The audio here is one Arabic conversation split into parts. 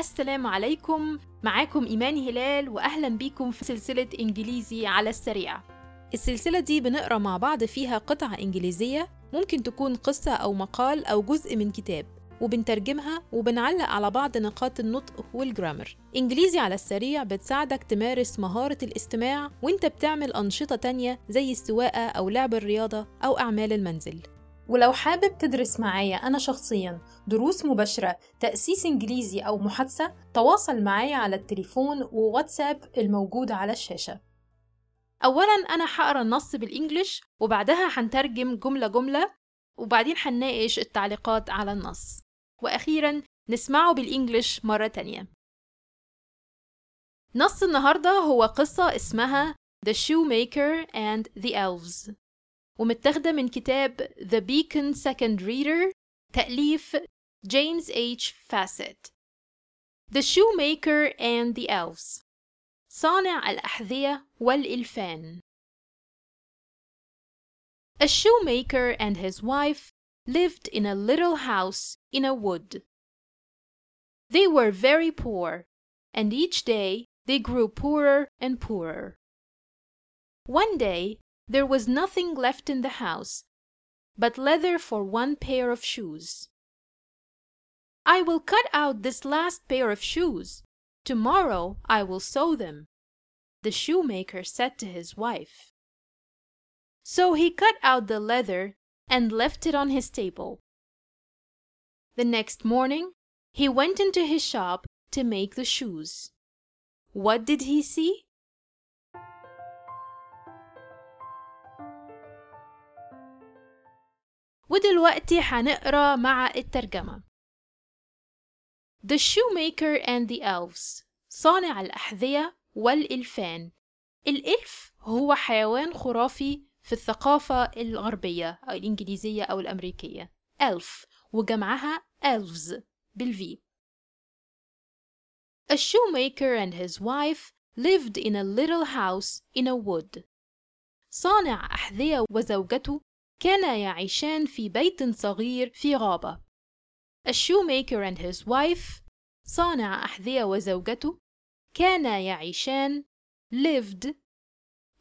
السلام عليكم. معاكم إيمان هلال وأهلا بيكم في سلسلة إنجليزي على السريع. السلسلة دي بنقرأ مع بعض فيها قطعة إنجليزية. ممكن تكون قصة أو مقال أو جزء من كتاب وبنترجمها وبنعلق على بعض نقاط النطق والجرامر. إنجليزي على السريع بتساعدك تمارس مهارة الاستماع وإنت بتعمل أنشطة تانية زي السواقة أو لعب الرياضة أو أعمال المنزل. ولو حابب تدرس معايا أنا شخصياً دروس مباشرة تأسيس إنجليزي أو محادثة تواصل معايا على التليفون وواتساب الموجود على الشاشة. أولاً أنا هقرا النص بالإنجليش وبعدها هنترجم جملة جملة وبعدين هنناقش التعليقات على النص. وأخيراً نسمعه بالإنجليش مرة تانية. نص النهاردة هو قصة اسمها The Shoemaker and the Elves. ومتاخدة من كتاب The Beacon Second Reader تأليف جيمس H. Fassett The Shoemaker and the Elves صانع الأحذية والإلفان A shoemaker and his wife lived in a little house in a wood. They were very poor, and each day they grew poorer and poorer. One day there was nothing left in the house but leather for one pair of shoes. I will cut out this last pair of shoes. Tomorrow I will sew them, the shoemaker said to his wife. So he cut out the leather and left it on his table. The next morning, he went into his shop to make the shoes. What did he see? ودلوقتي هنقرأ مع الترجمة. The Shoemaker and the Elves صانع الأحذية والإلفان الإلف هو حيوان خرافي في الثقافة الغربية أو الإنجليزية أو الأمريكية elf وجمعها elves بالفي A shoemaker and his wife lived in a little house in a wood. صانع أحذية وزوجته كانا يعيشان في بيت صغير في غابة. A shoemaker and his wife صانع أحذية وزوجته كانا يعيشان lived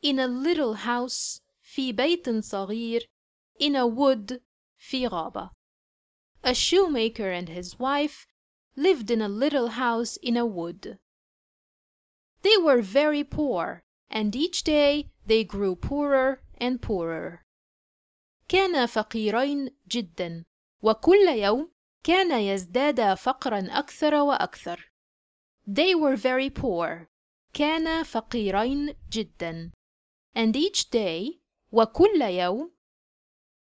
in a little house في بيت صغير in a wood في غابة. A shoemaker and his wife lived in a little house in a wood. They were very poor, and each day they grew poorer and poorer. كانا فقيرين جدا، وكل يوم كان يزداد فقرا أكثر وأكثر. They were very poor. كانا فقيرين جدا. And each day وكل يوم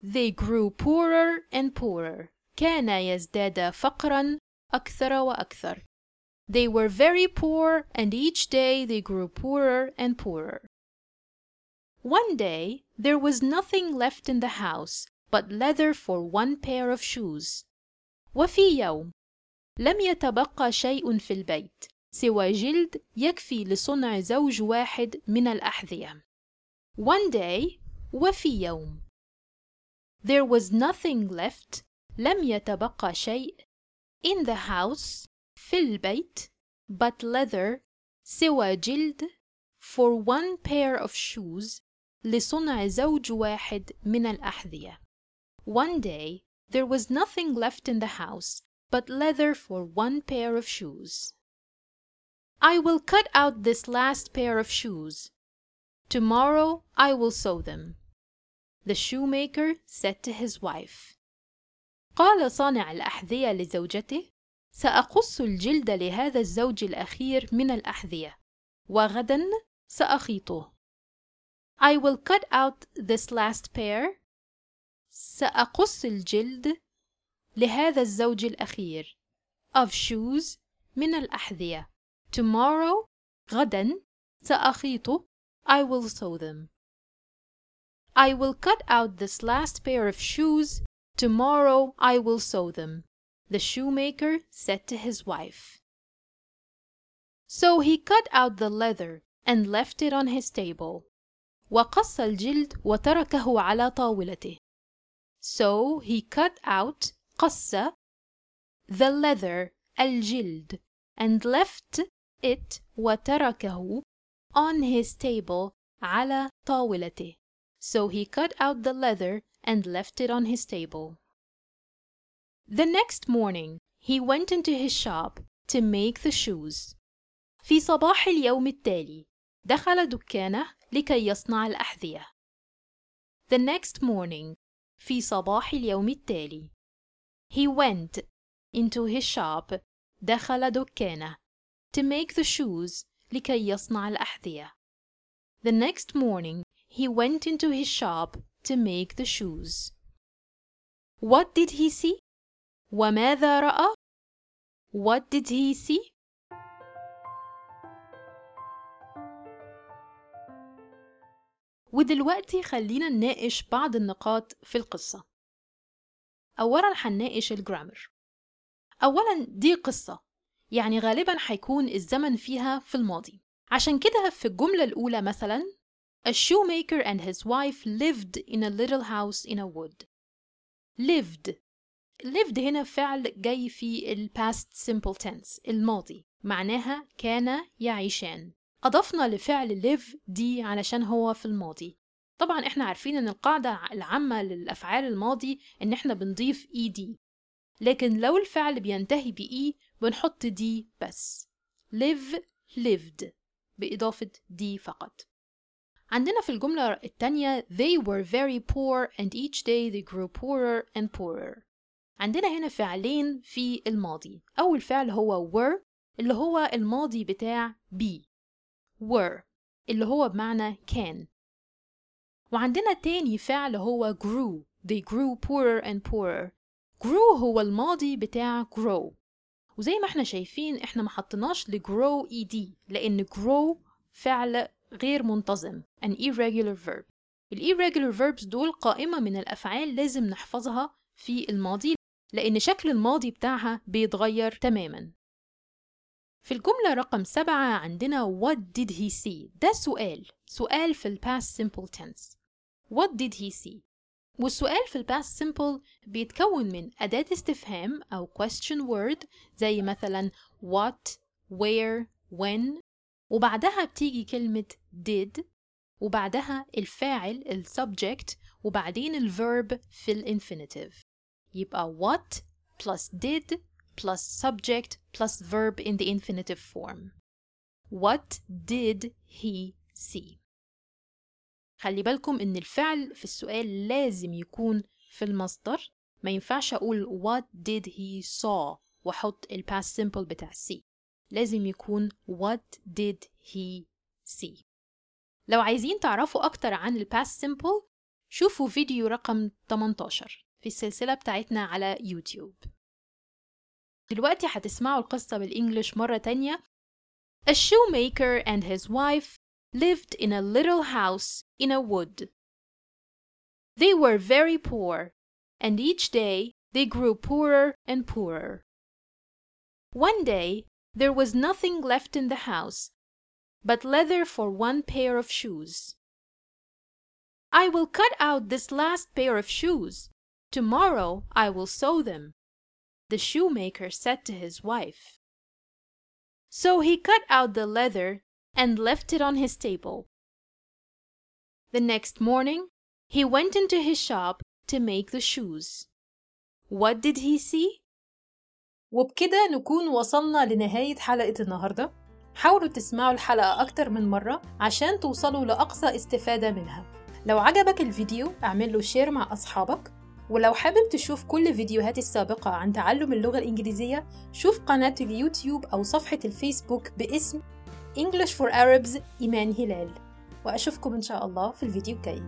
they grew poorer and poorer. كان يزداد فقرا أكثر وأكثر. They were very poor and each day they grew poorer and poorer. One day there was nothing left in the house but leather for one pair of shoes. وفي يوم لم يتبقى شيء في البيت سوى جلد يكفي لصنع زوج واحد من الأحذية. One day وفي يوم There was nothing left لم يتبقى شيء in the house في البيت but leather سوى جلد for one pair of shoes لصنع زوج واحد من الأحذية. One day there was nothing left in the house but leather for one pair of shoes. I will cut out this last pair of shoes. Tomorrow I will sew them. The shoemaker said to his wife. قال صانع الأحذية لزوجته: سأقص الجلد لهذا الزوج الأخير من الأحذية، وغدا سأخيطه. I will cut out this last pair. سأقص الجلد لهذا الزوج الأخير of shoes من الأحذية. Tomorrow غدا سأخيطه I will sew them. I will cut out this last pair of shoes. Tomorrow I will sew them, the shoemaker said to his wife. So he cut out the leather and left it on his table. وقص الجلد وتركه على طاولته. So he cut out قص the leather الجلد and left it وتركه on his table على طاولته. So he cut out the leather and left it on his table. The next morning, he went into his shop to make the shoes. في صباح اليوم التالي دخل دكانه لكي يصنع الأحذية. The next morning في صباح اليوم التالي he went into his shop دخل دكانه to make the shoes لكي يصنع الأحذية. The next morning he went into his shop to make the shoes. What did he see? وماذا رأى؟ What did he see? ودلوقتي خلينا نناقش بعض النقاط في القصة. أولا هنناقش الجرامر. أولا دي قصة. يعني غالبا هيكون الزمن فيها في الماضي. عشان كده في الجملة الأولى مثلا A shoemaker and his wife lived in a little house in a wood. Lived. Lived هنا فعل جاي في ال past simple tense الماضي. معناها كان يعيشان. أضفنا لفعل live دي علشان هو في الماضي. طبعا إحنا عارفين إن القاعدة العامة للأفعال الماضي إن إحنا بنضيف ed لكن لو الفعل بينتهي بإي بنحط دي بس. live lived بإضافة دي فقط. عندنا في الجملة التانية they were very poor and each day they grew poorer and poorer. عندنا هنا فعلين في الماضي. أول فعل هو were اللي هو الماضي بتاع be were اللي هو بمعنى كان. وعندنا تاني فعل هو grew they grew poorer and poorer. grew هو الماضي بتاع grow. وزي ما إحنا شايفين إحنا ما حطيناش لgrow ed لأن grow فعل غير منتظم an irregular verb. ال irregular verbs دول قائمة من الأفعال لازم نحفظها في الماضي لأن شكل الماضي بتاعها بيتغير تماما. في الجملة رقم سبعة عندنا what did he see ده سؤال. سؤال في ال past simple tense. What did he see? والسؤال في ال past simple بيتكون من أداة استفهام أو question word زي مثلا what where when. وبعدها بتيجي كلمة did. وبعدها الفاعل ال subject. وبعدين ال verb في ال infinitive. يبقى what plus did plus subject plus verb in the infinitive form. What did he see? خلي بالكم إن الفعل في السؤال لازم يكون في المصدر ما ينفعش أقول what did he saw وأحط ال past simple بتاع see لازم يكون what did he see لو عايزين تعرفوا أكتر عن ال past simple شوفوا فيديو رقم 18 في السلسلة بتاعتنا على يوتيوب دلوقتي هتسمعوا القصة بالإنجليش مرة تانية A shoemaker and his wife lived in a little house in a wood. They were very poor, and each day they grew poorer and poorer. One day there was nothing left in the house but leather for one pair of shoes. I will cut out this last pair of shoes. Tomorrow I will sew them, the shoemaker said to his wife. So he cut out the leather and left it on his table. The next morning, he went into his shop to make the shoes. What did he see? وبكده نكون وصلنا لنهاية حلقة النهاردة حاولوا تسمعوا الحلقة أكتر من مرة عشان توصلوا لأقصى استفادة منها لو عجبك الفيديو اعمل له شير مع أصحابك ولو حابب تشوف كل فيديوهاتي السابقة عن تعلم اللغة الإنجليزية شوف قناة اليوتيوب أو صفحة الفيسبوك باسم English for Arabs إيمان هلال. وأشوفكم إن شاء الله في الفيديو الجاي.